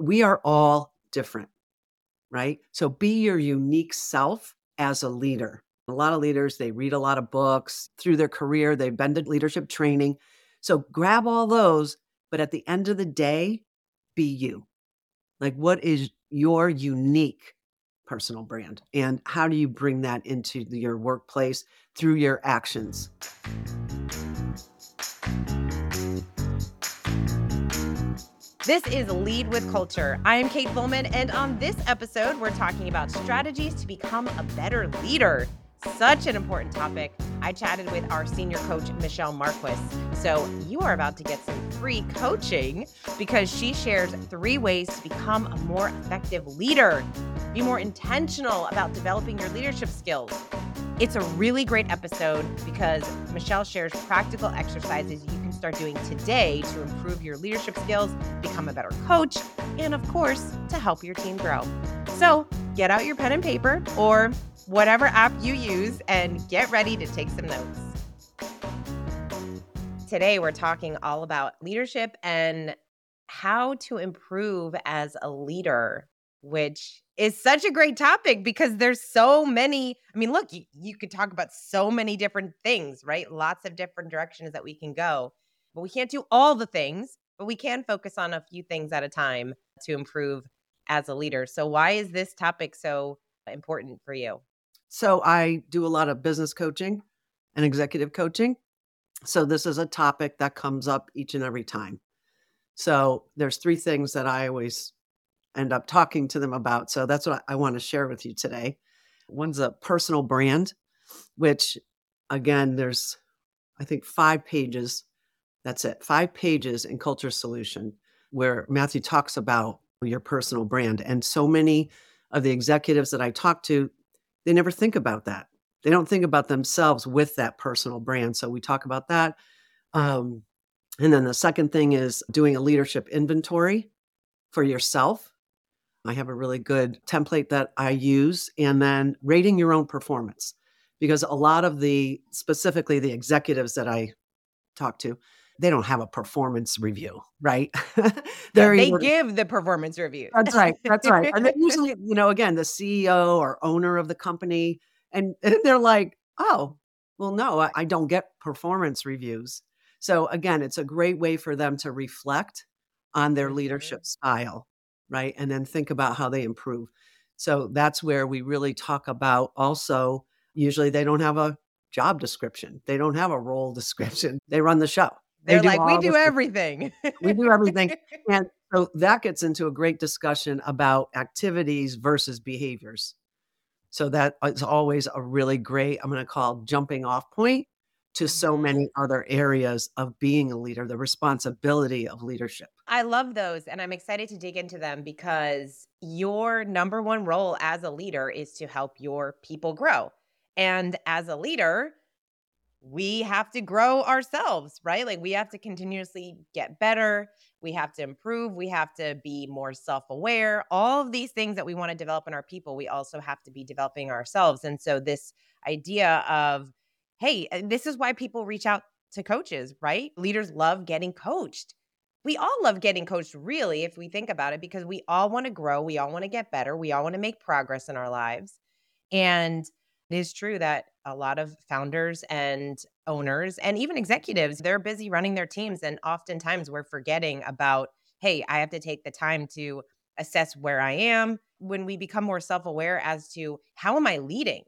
we are all different, right? So be your unique self as a leader. A lot of leaders, they read a lot of books through their career, they've been to leadership training. So grab all those, but at the end of the day, be you. Like, what is your unique personal brand? And how do you bring that into your workplace through your actions? This is Lead with Culture. I am Kate Volman, and on this episode, we're talking about strategies to become a better leader. Such an important topic. I chatted with our senior coach, Michele Marquis. So, you are about to get some free coaching because she shares three ways to become a more effective leader. Be more intentional about developing your leadership skills. It's a really great episode because Michele shares practical exercises you can start doing today to improve your leadership skills, become a better coach, and of course, to help your team grow. So get out your pen and paper or whatever app you use and get ready to take some notes. Today, we're talking all about leadership and how to improve as a leader, which is such a great topic because there's so many. I mean, look, you, you could talk about so many different things, right? Lots of different directions that we can go, but we can't do all the things, but we can focus on a few things at a time to improve as a leader. So, why is this topic so important for you? So, I do a lot of business coaching and executive coaching. So, this is a topic that comes up each and every time. So, there's three things that I always end up talking to them about. So that's what I want to share with you today. One's a personal brand, which again, there's, I think, five pages. That's it, five pages in Culture Solution where Matthew talks about your personal brand. And so many of the executives that I talk to, they never think about that. They don't think about themselves with that personal brand. So we talk about that. Um, and then the second thing is doing a leadership inventory for yourself I have a really good template that I use, and then rating your own performance. Because a lot of the, specifically the executives that I talk to, they don't have a performance review, right? they give the performance review. That's right. That's right. And they usually, you know, again, the CEO or owner of the company, and, and they're like, oh, well, no, I, I don't get performance reviews. So again, it's a great way for them to reflect on their mm-hmm. leadership style right? And then think about how they improve. So that's where we really talk about also, usually they don't have a job description, they don't have a role description. They run the show. They're they like, we do everything. we do everything. And so that gets into a great discussion about activities versus behaviors. So that is always a really great, I'm going to call jumping off point to so many other areas of being a leader, the responsibility of leadership. I love those and I'm excited to dig into them because your number one role as a leader is to help your people grow. And as a leader, we have to grow ourselves, right? Like we have to continuously get better. We have to improve. We have to be more self aware. All of these things that we want to develop in our people, we also have to be developing ourselves. And so, this idea of hey, uh, this is why people reach out to coaches, right? Leaders love getting coached. We all love getting coached, really, if we think about it, because we all want to grow. We all want to get better. We all want to make progress in our lives. And it is true that a lot of founders and owners and even executives, they're busy running their teams. And oftentimes we're forgetting about, hey, I have to take the time to assess where I am. When we become more self aware as to how am I leading?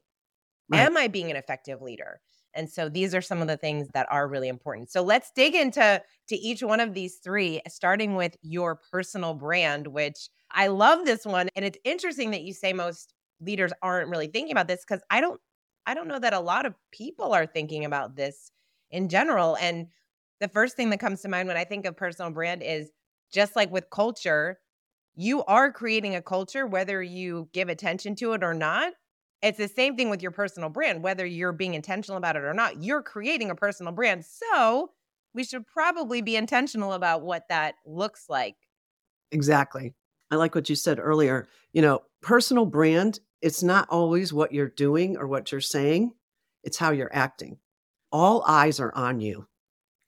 Right. Am I being an effective leader? And so these are some of the things that are really important. So let's dig into to each one of these three, starting with your personal brand, which I love this one. And it's interesting that you say most leaders aren't really thinking about this because I don't I don't know that a lot of people are thinking about this in general. And the first thing that comes to mind when I think of personal brand is just like with culture, you are creating a culture whether you give attention to it or not it's the same thing with your personal brand, whether you're being intentional about it or not. You're creating a personal brand. So we should probably be intentional about what that looks like. Exactly. I like what you said earlier. You know, personal brand, it's not always what you're doing or what you're saying, it's how you're acting. All eyes are on you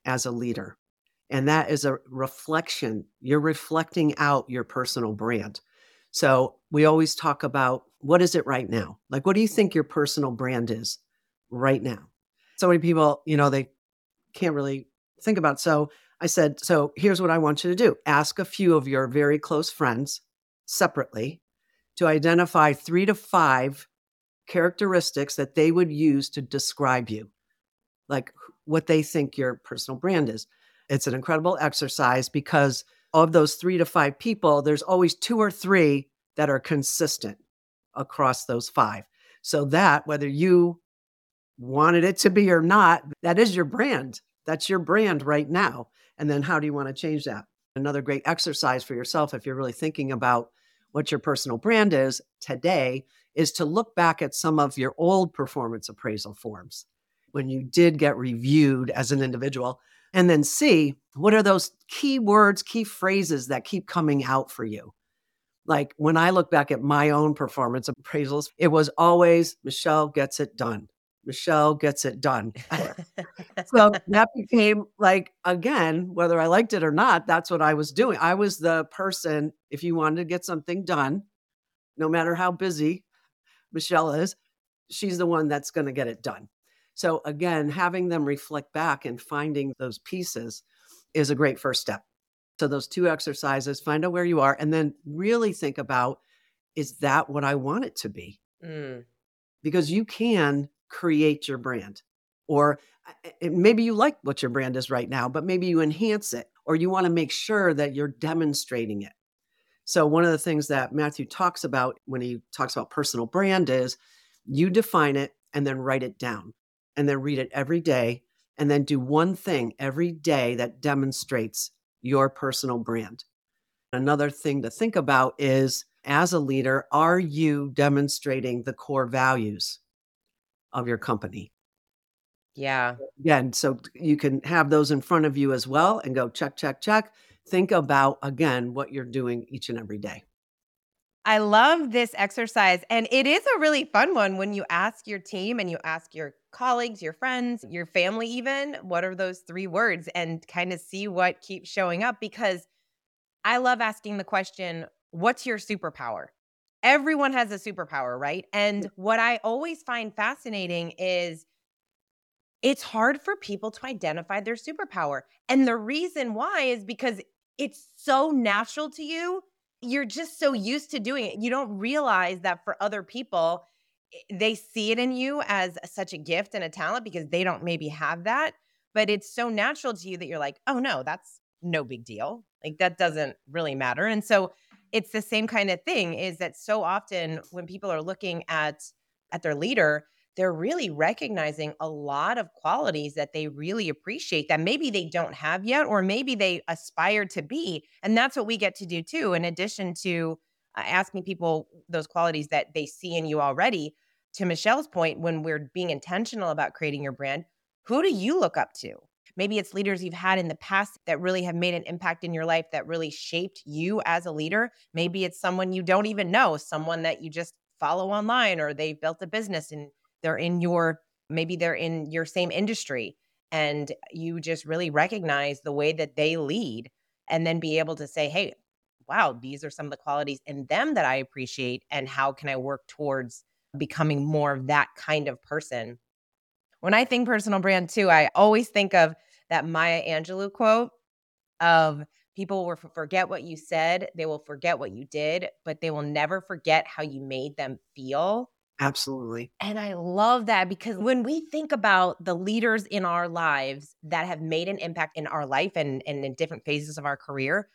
as a leader. And that is a reflection. You're reflecting out your personal brand. So we always talk about what is it right now? Like, what do you think your personal brand is right now? So many people, you know, they can't really think about. So I said, so here's what I want you to do ask a few of your very close friends separately to identify three to five characteristics that they would use to describe you, like what they think your personal brand is. It's an incredible exercise because of those three to five people, there's always two or three that are consistent across those five. So that whether you wanted it to be or not, that is your brand. That's your brand right now. And then how do you want to change that? Another great exercise for yourself if you're really thinking about what your personal brand is today is to look back at some of your old performance appraisal forms when you did get reviewed as an individual and then see what are those key words, key phrases that keep coming out for you. Like when I look back at my own performance appraisals, it was always Michele gets it done. Michele gets it done. so that became like, again, whether I liked it or not, that's what I was doing. I was the person, if you wanted to get something done, no matter how busy Michele is, she's the one that's going to get it done. So again, having them reflect back and finding those pieces is a great first step. So those two exercises, find out where you are and then really think about is that what I want it to be? Mm. Because you can create your brand or maybe you like what your brand is right now, but maybe you enhance it or you want to make sure that you're demonstrating it. So, one of the things that Matthew talks about when he talks about personal brand is you define it and then write it down and then read it every day and then do one thing every day that demonstrates your personal brand. Another thing to think about is as a leader, are you demonstrating the core values of your company? Yeah. Again, so you can have those in front of you as well and go check, check, check. Think about again what you're doing each and every day. I love this exercise. And it is a really fun one when you ask your team and you ask your colleagues, your friends, your family, even what are those three words and kind of see what keeps showing up. Because I love asking the question, what's your superpower? Everyone has a superpower, right? And what I always find fascinating is it's hard for people to identify their superpower. And the reason why is because it's so natural to you you're just so used to doing it. You don't realize that for other people, they see it in you as such a gift and a talent because they don't maybe have that. But it's so natural to you that you're like, oh no, that's no big deal. Like that doesn't really matter. And so it's the same kind of thing is that so often when people are looking at at their leader, they're really recognizing a lot of qualities that they really appreciate that maybe they don't have yet, or maybe they aspire to be. And that's what we get to do too, in addition to uh, asking people those qualities that they see in you already. To Michele's point, when we're being intentional about creating your brand, who do you look up to? Maybe it's leaders you've had in the past that really have made an impact in your life that really shaped you as a leader. Maybe it's someone you don't even know, someone that you just follow online or they've built a business and they're in your maybe they're in your same industry and you just really recognize the way that they lead and then be able to say hey wow these are some of the qualities in them that i appreciate and how can i work towards becoming more of that kind of person when i think personal brand too i always think of that maya angelou quote of people will forget what you said they will forget what you did but they will never forget how you made them feel Absolutely. And I love that because when we think about the leaders in our lives that have made an impact in our life and, and in different phases of our career,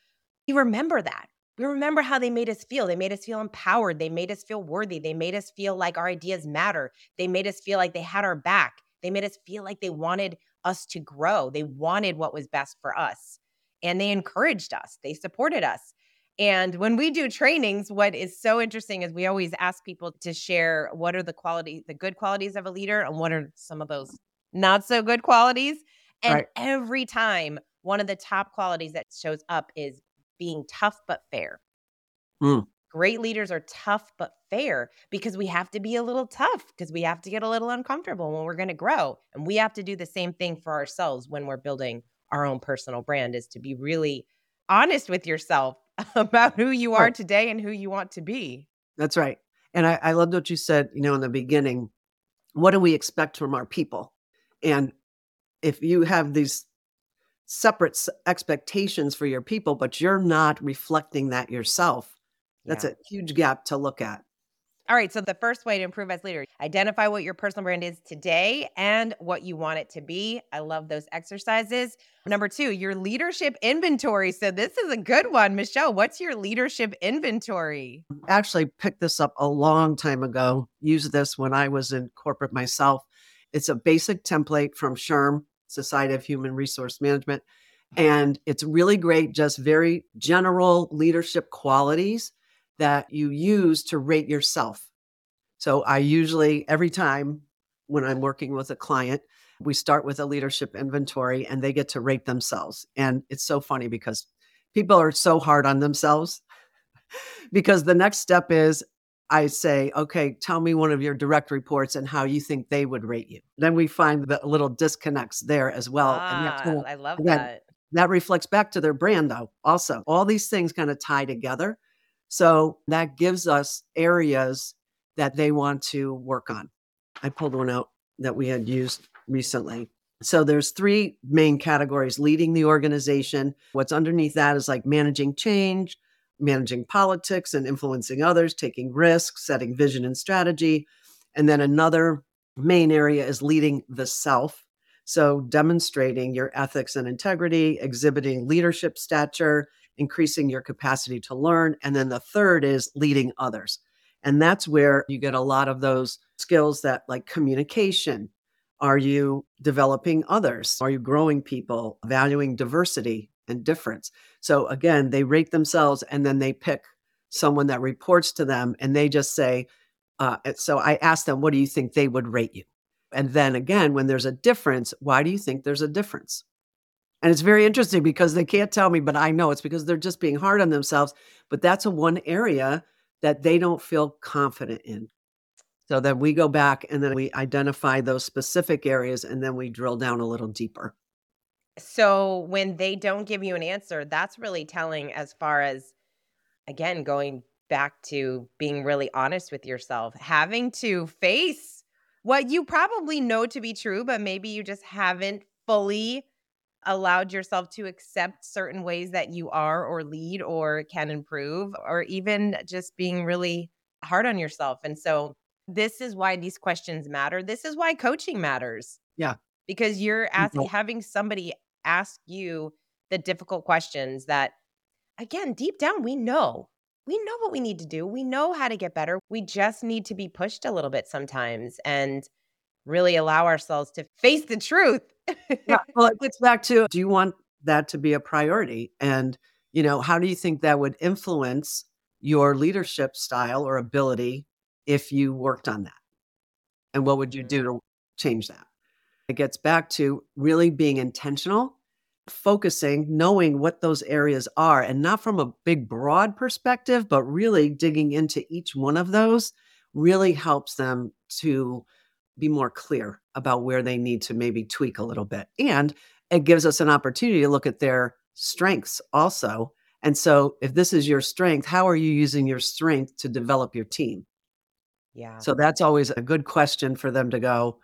we remember that. We remember how they made us feel. They made us feel empowered. They made us feel worthy. They made us feel like our ideas matter. They made us feel like they had our back. They made us feel like they wanted us to grow. They wanted what was best for us. And they encouraged us. They supported us. And when we do trainings, what is so interesting is we always ask people to share what are the quality, the good qualities of a leader, and what are some of those not so good qualities. And right. every time, one of the top qualities that shows up is being tough but fair. Mm. Great leaders are tough but fair because we have to be a little tough because we have to get a little uncomfortable when we're going to grow. And we have to do the same thing for ourselves when we're building our own personal brand is to be really honest with yourself about who you are today and who you want to be. That's right. And I, I loved what you said, you know, in the beginning. What do we expect from our people? And if you have these separate expectations for your people, but you're not reflecting that yourself, that's yeah. a huge gap to look at. All right. So the first way to improve as leader, identify what your personal brand is today and what you want it to be. I love those exercises. Number two, your leadership inventory. So this is a good one. Michele, what's your leadership inventory? Actually picked this up a long time ago. Used this when I was in corporate myself. It's a basic template from SHRM, Society of Human Resource Management. And it's really great, just very general leadership qualities that you use to rate yourself. So I usually, every time when I'm working with a client, we start with a leadership inventory and they get to rate themselves. And it's so funny because people are so hard on themselves because the next step is I say, okay, tell me one of your direct reports and how you think they would rate you. Then we find the little disconnects there as well. Ah, and I love again, that. That reflects back to their brand, though, also. All these things kind of tie together. So that gives us areas that they want to work on. I pulled one out that we had used recently. So there's three main categories leading the organization. What's underneath that is like managing change, managing politics and influencing others, taking risks, setting vision and strategy. And then another main area is leading the self. So demonstrating your ethics and integrity, exhibiting leadership stature, increasing your capacity to learn. And then the third is leading others. And that's where you get a lot of those skills that like communication. Are you developing others? Are you growing people, valuing diversity and difference? So again, they rate themselves and then they pick someone that reports to them and they just say, uh, so I ask them, what do you think they would rate you? And then again, when there's a difference, why do you think there's a difference? And it's very interesting because they can't tell me, but I know it's because they're just being hard on themselves. But that's a one area that they don't feel confident in. So then we go back and then we identify those specific areas and then we drill down a little deeper. So when they don't give you an answer, that's really telling as far as, again, going back to being really honest with yourself, having to face what you probably know to be true, but maybe you just haven't fully allowed yourself to accept certain ways that you are or lead or can improve, or even just being really hard on yourself. And so, this is why these questions matter. This is why coaching matters. Yeah. Because you're asking, having somebody ask you the difficult questions that, again, deep down, we know. We know what we need to do. We know how to get better. We just need to be pushed a little bit sometimes and really allow ourselves to face the truth yeah, well, it gets back to do you want that to be a priority? And, you know, how do you think that would influence your leadership style or ability if you worked on that? And what would you do mm-hmm. to change that? It gets back to really being intentional, focusing, knowing what those areas are, and not from a big, broad perspective, but really digging into each one of those really helps them to be more clear about where they need to maybe tweak a little bit. And it gives us an opportunity to look at their strengths also. And so, if this is your strength, how are you using your strength to develop your team? Yeah. So, that's always a good question for them to go,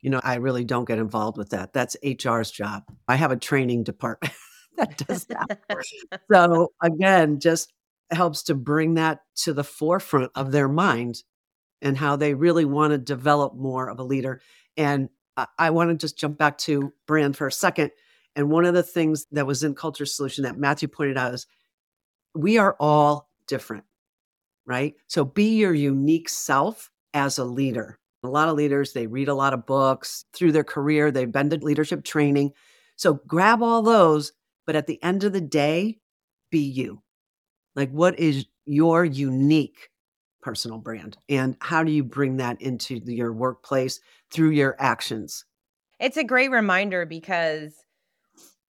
you know, I really don't get involved with that. That's HR's job. I have a training department that does that. so, again, just helps to bring that to the forefront of their mind and how they really want to develop more of a leader. And I, I want to just jump back to brand for a second. And one of the things that was in Culture Solution that Matthew pointed out is we are all different, right? So be your unique self as a leader. A lot of leaders, they read a lot of books through their career, they've been to leadership training. So grab all those, but at the end of the day, be you. Like, what is your unique personal brand and how do you bring that into the, your workplace through your actions it's a great reminder because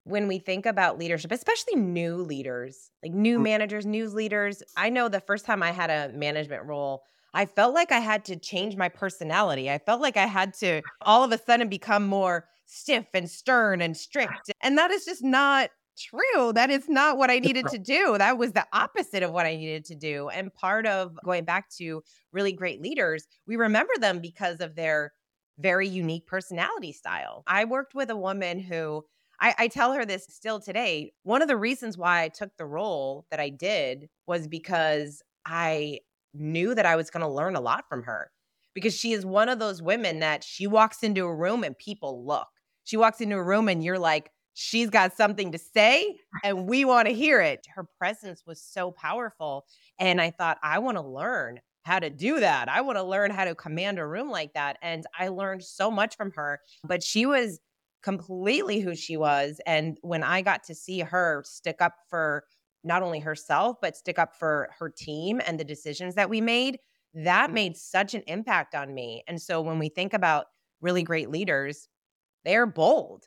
when we think about leadership especially new leaders like new mm. managers news leaders i know the first time i had a management role i felt like i had to change my personality i felt like i had to all of a sudden become more stiff and stern and strict. And that is just not true. That is not what I needed to do. That was the opposite of what I needed to do. And part of going back to really great leaders, we remember them because of their very unique personality style. I worked with a woman who I, I, tell her this still today. One of the reasons why I took the role that I did was because I knew that I was going to learn a lot from her because she is one of those women that she walks into a room and people look. She walks into a room and you're like, she's got something to say and we want to hear it. Her presence was so powerful. And I thought, I want to learn how to do that. I want to learn how to command a room like that. And I learned so much from her. But she was completely who she was. And when I got to see her stick up for not only herself, but stick up for her team and the decisions that we made, that mm-hmm. made such an impact on me. And so when we think about really great leaders, they're bold.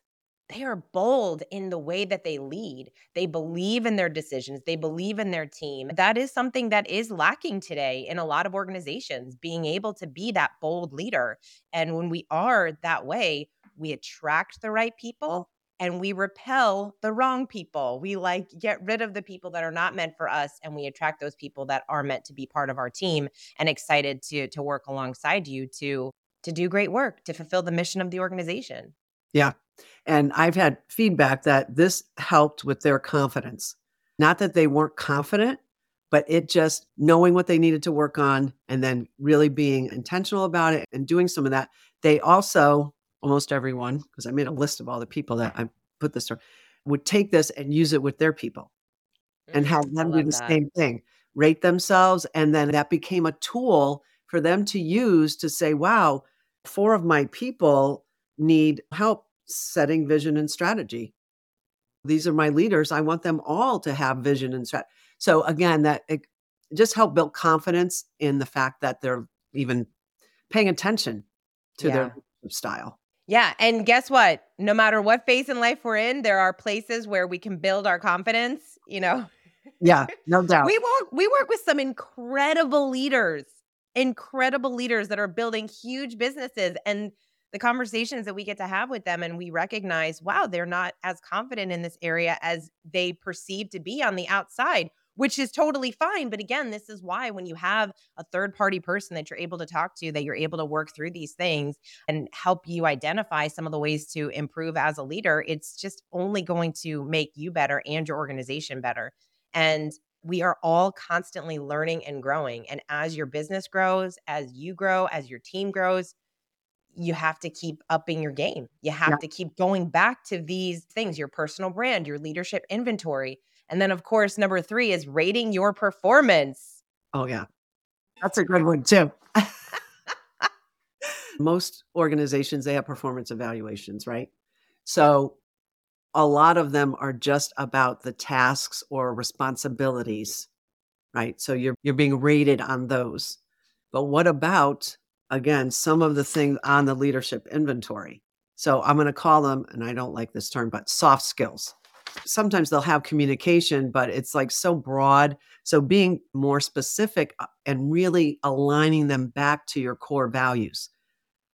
They are bold in the way that they lead. They believe in their decisions, they believe in their team. That is something that is lacking today in a lot of organizations, being able to be that bold leader. And when we are that way, we attract the right people and we repel the wrong people. We like get rid of the people that are not meant for us and we attract those people that are meant to be part of our team and excited to to work alongside you to to do great work, to fulfill the mission of the organization. Yeah. And I've had feedback that this helped with their confidence. Not that they weren't confident, but it just knowing what they needed to work on and then really being intentional about it and doing some of that. They also almost everyone, because I made a list of all the people that I put this for, would take this and use it with their people and have mm, them do the that. same thing, rate themselves. And then that became a tool for them to use to say, wow, four of my people need help setting vision and strategy. These are my leaders. I want them all to have vision and strategy. So again, that it just helped build confidence in the fact that they're even paying attention to yeah. their style. Yeah. And guess what? No matter what phase in life we're in, there are places where we can build our confidence, you know. Yeah, no doubt. we work we work with some incredible leaders, incredible leaders that are building huge businesses and the conversations that we get to have with them and we recognize, wow, they're not as confident in this area as they perceive to be on the outside which is totally fine. But again, this is why when you have a third party person that you're able to talk to, that you're able to work through these things and help you identify some of the ways to improve as a leader, it's just only going to make you better and your organization better. And we are all constantly learning and growing. And as your business grows, as you grow, as your team grows, you have to keep upping your game. You have yeah. to keep going back to these things your personal brand, your leadership inventory and then, of course, number three is rating your performance. Oh, yeah. That's a good one, too. Most organizations, they have performance evaluations, right? So a lot of them are just about the tasks or responsibilities, right? So you're you're being rated on those. But what about again some of the things on the leadership inventory? So I'm going to call them and I don't like this term but soft skills sometimes they'll have communication, but it's like so broad. So being more specific uh, and really aligning them back to your core values.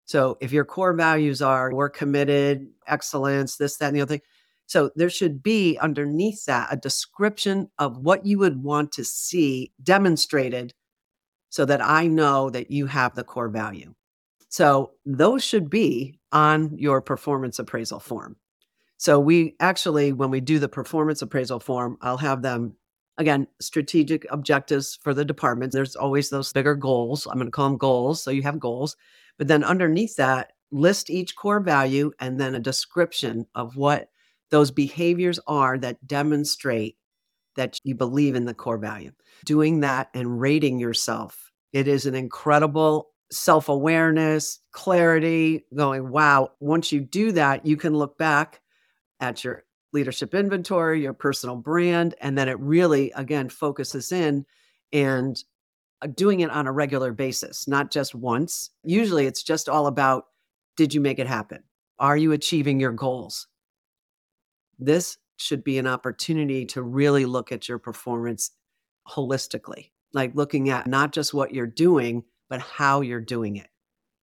So if your core values are we're committed, excellence, this, that, and the other thing. So there should be underneath that a description of what you would want to see demonstrated so that I know that you have the core value. So those should be on your performance appraisal form. So we actually, when we do the performance appraisal form, I'll have them again strategic objectives for the department. There's always those bigger goals. I'm going to call them goals. So you have goals, but then underneath that, list each core value and then a description of what those behaviors are that demonstrate that you believe in the core value. Doing that and rating yourself. It is an incredible self awareness, clarity, going, wow, once you do that, you can look back at your leadership inventory, your personal brand, and then it really, again, focuses in and uh, doing it on a regular basis, not just once. Usually it's just all about did you make it happen? Are you achieving your goals? This should be an opportunity to really look at your performance holistically, like looking at not just what you're doing, but how you're doing it.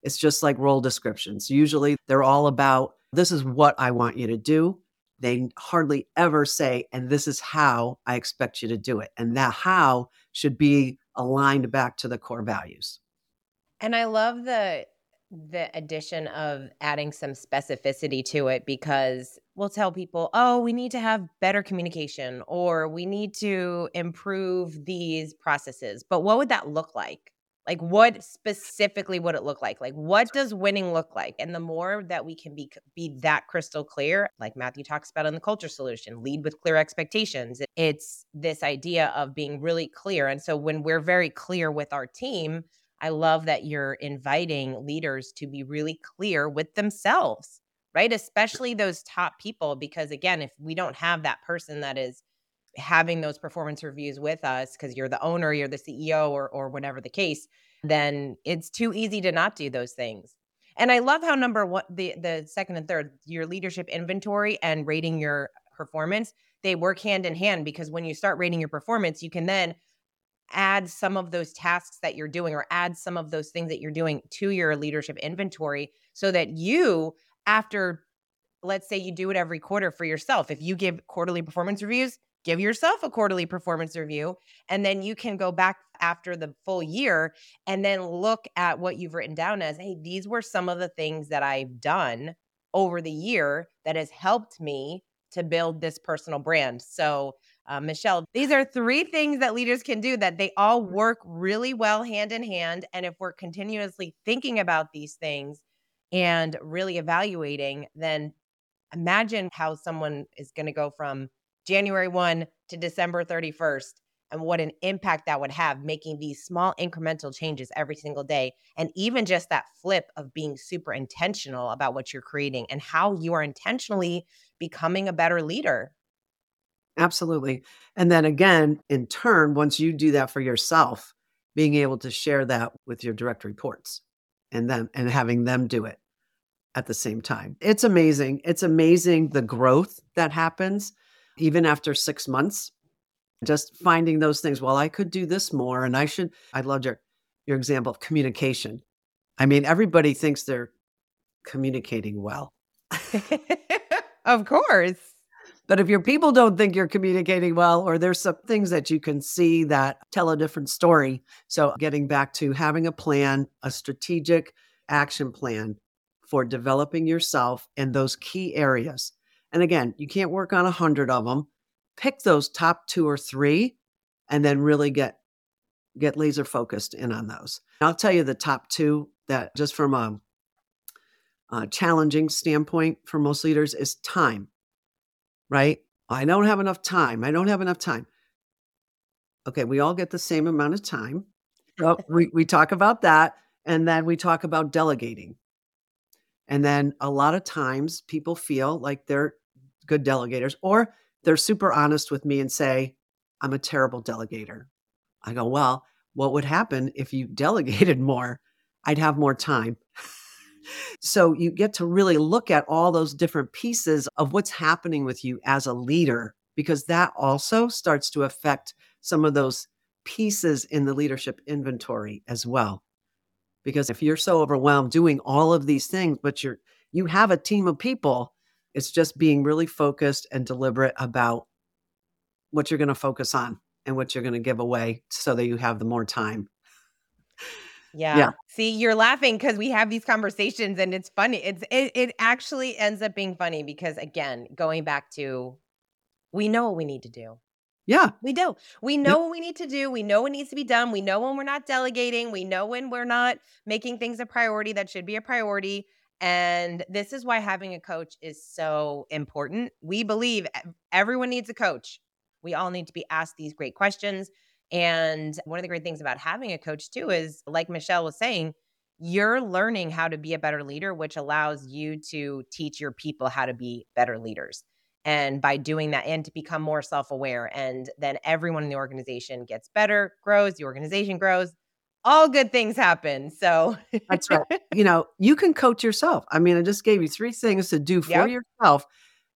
It's just like role descriptions. Usually they're all about This is what I want you to do. They hardly ever say, and this is how I expect you to do it. And that how should be aligned back to the core values. And I love the the addition of adding some specificity to it because we'll tell people, oh, we need to have better communication or we need to improve these processes. But what would that look like? Like, what specifically would it look like? Like, what does winning look like? And the more that we can be be that crystal clear, like Matthew talks about in the culture solution, lead with clear expectations. It's this idea of being really clear. And so, when we're very clear with our team, I love that you're inviting leaders to be really clear with themselves, right? Especially those top people, because again, if we don't have that person that is having those performance reviews with us because you're the owner, you're the CEO, or or whatever the case, then it's too easy to not do those things. And I love how number one, the the second and third, your leadership inventory and rating your performance, they work hand in hand because when you start rating your performance, you can then add some of those tasks that you're doing or add some of those things that you're doing to your leadership inventory so that you after let's say you do it every quarter for yourself if you give quarterly performance reviews give yourself a quarterly performance review and then you can go back after the full year and then look at what you've written down as hey these were some of the things that I've done over the year that has helped me to build this personal brand so uh, Michele, these are three things that leaders can do that they all work really well hand in hand. And if we're continuously thinking about these things and really evaluating, then imagine how someone is going to go from January 1 to December 31st and what an impact that would have making these small incremental changes every single day. And even just that flip of being super intentional about what you're creating and how you are intentionally becoming a better leader. Absolutely. And then again, in turn, once you do that for yourself, being able to share that with your direct reports and them and having them do it at the same time. It's amazing. It's amazing the growth that happens even after six months, just finding those things. Well, I could do this more, and I should. I loved your your example of communication. I mean, everybody thinks they're communicating well. of course. But if your people don't think you're communicating well, or there's some things that you can see that tell a different story. So, getting back to having a plan, a strategic action plan for developing yourself in those key areas and again, you can't work on a hundred of them. Pick those top two or three and then really get get laser focused in on those. I'll tell you the top two that just from a, a challenging standpoint for most leaders is time, right? I don't have enough time. I don't have enough time. Okay, we all get the same amount of time. So we, we talk about that. And then we talk about delegating. And then a lot of times people feel like they're good delegators, or they're super honest with me and say, I'm a terrible delegator. I go, well, what would happen if you delegated more? I'd have more time. so you get to really look at all those different pieces of what's happening with you as a leader, because that also starts to affect some of those pieces in the leadership inventory as well. Because if you're so overwhelmed doing all of these things, but you're you have a team of people it's just being really focused and deliberate about what you're going to focus on and what you're going to give away so that you have the more time. Yeah. yeah. See, you're laughing because we have these conversations and it's funny. It's it, it actually ends up being funny because again, going back to we know what we need to do. Yeah. We do. We know what we need to do. We know what needs to be done. We know when we're not delegating. We know when we're not making things a priority that should be a priority. And this is why having a coach is so important. We believe everyone needs a coach. We all need to be asked these great questions. And one of the great things about having a coach, too, is like Michele was saying, you're learning how to be a better leader, which allows you to teach your people how to be better leaders. And by doing that, and to become more self aware. And then everyone in the organization gets better, grows, the organization grows, all good things happen. So that's right. You know, you can coach yourself. I mean, I just gave you three things to do for yep. yourself.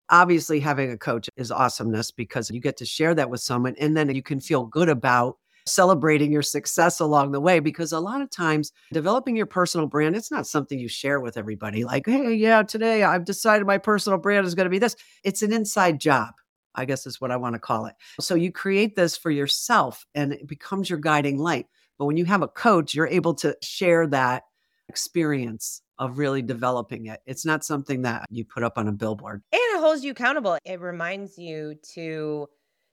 Obviously, having a coach is awesomeness because you get to share that with someone and then you can feel good about celebrating your success along the way because a lot of times developing your personal brand it's not something you share with everybody like hey yeah today i've decided my personal brand is going to be this it's an inside job i guess is what i want to call it so you create this for yourself and it becomes your guiding light but when you have a coach you're able to share that experience of really developing it it's not something that you put up on a billboard and it holds you accountable it reminds you to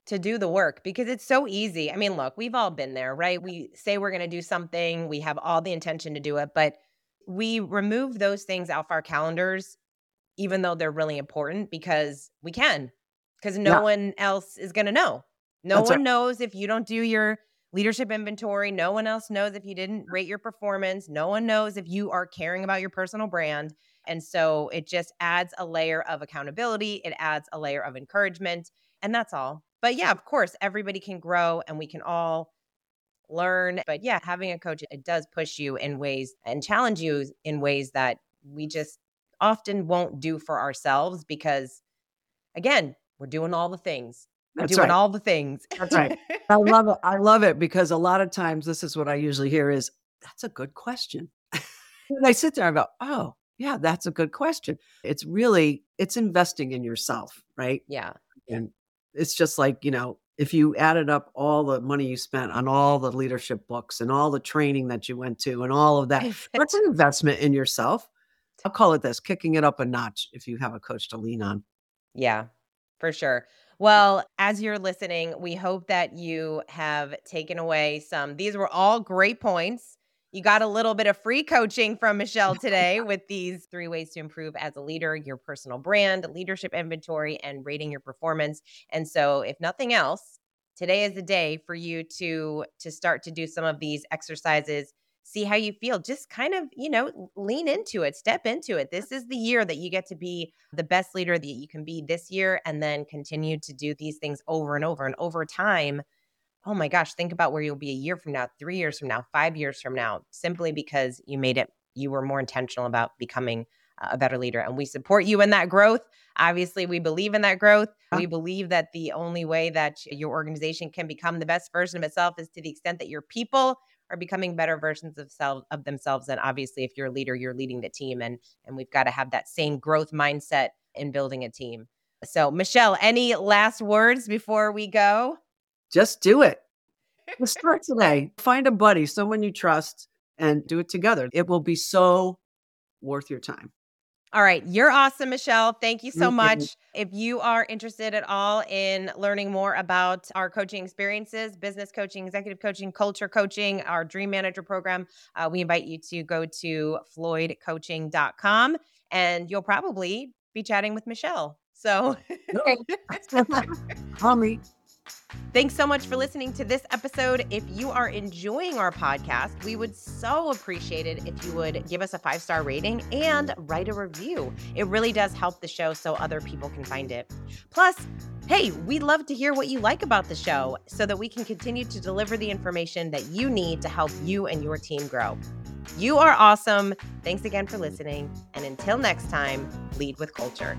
to do the work because it's so easy. I mean, look, we've all been there, right? We say we're going to do something, we have all the intention to do it, but we remove those things off our calendars, even though they're really important because we can, because no yeah. one else is going to know. No That's one right. knows if you don't do your leadership inventory. No one else knows if you didn't rate your performance. No one knows if you are caring about your personal brand. And so it just adds a layer of accountability, it adds a layer of encouragement. And that's all. But yeah, of course, everybody can grow and we can all learn. But yeah, having a coach, it does push you in ways and challenge you in ways that we just often won't do for ourselves because, again, we're doing all the things. That's doing right. all the things. That's right. I love it. I love it because a lot of times this is what I usually hear is that's a good question. and I sit there and go, oh, yeah, that's a good question. It's really it's investing in yourself, right? Yeah. And it's just like, you know, if you added up all the money you spent on all the leadership books and all the training that you went to and all of that, that's an investment in yourself. I'll call it this kicking it up a notch if you have a coach to lean on. Yeah, for sure. Well, as you're listening, we hope that you have taken away some. These were all great points you got a little bit of free coaching from Michele today with these three ways to improve as a leader your personal brand, leadership inventory, and rating your performance. And so, if nothing else, today is the day for you to to start to do some of these exercises see how you feel just kind of you know lean into it step into it this is the year that you get to be the best leader that you can be this year and then continue to do these things over and over and over time oh my gosh, think about where you'll be a year from now, three years from now, five years from now, simply because you made it, you were more intentional about becoming a better leader. And we support you in that growth. Obviously, we believe in that growth. We believe that the only way that your organization can become the best version of itself is to the extent that your people are becoming better versions of self of themselves. And obviously, if you're a leader, you're leading the team. And and we've got to have that same growth mindset in building a team. So, Michele, any last words before we go? Just do it. Just start today. Find a buddy, someone you trust, and do it together. It will be so worth your time. All right. You're awesome, Michele. Thank you so much. If you are interested at all in learning more about our coaching experiences, business coaching, executive coaching, culture coaching, our Dream Manager program, uh, we invite you to go to floydcoaching.com and you'll probably be chatting with Michele. So, call me. Thanks so much for listening to this episode. If you are enjoying our podcast, we would so appreciate it if you would give us a five star rating and write a review. It really does help the show so other people can find it. Plus, hey, we'd love to hear what you like about the show so that we can continue to deliver the information that you need to help you and your team grow. You are awesome. Thanks again for listening. And until next time, lead with culture.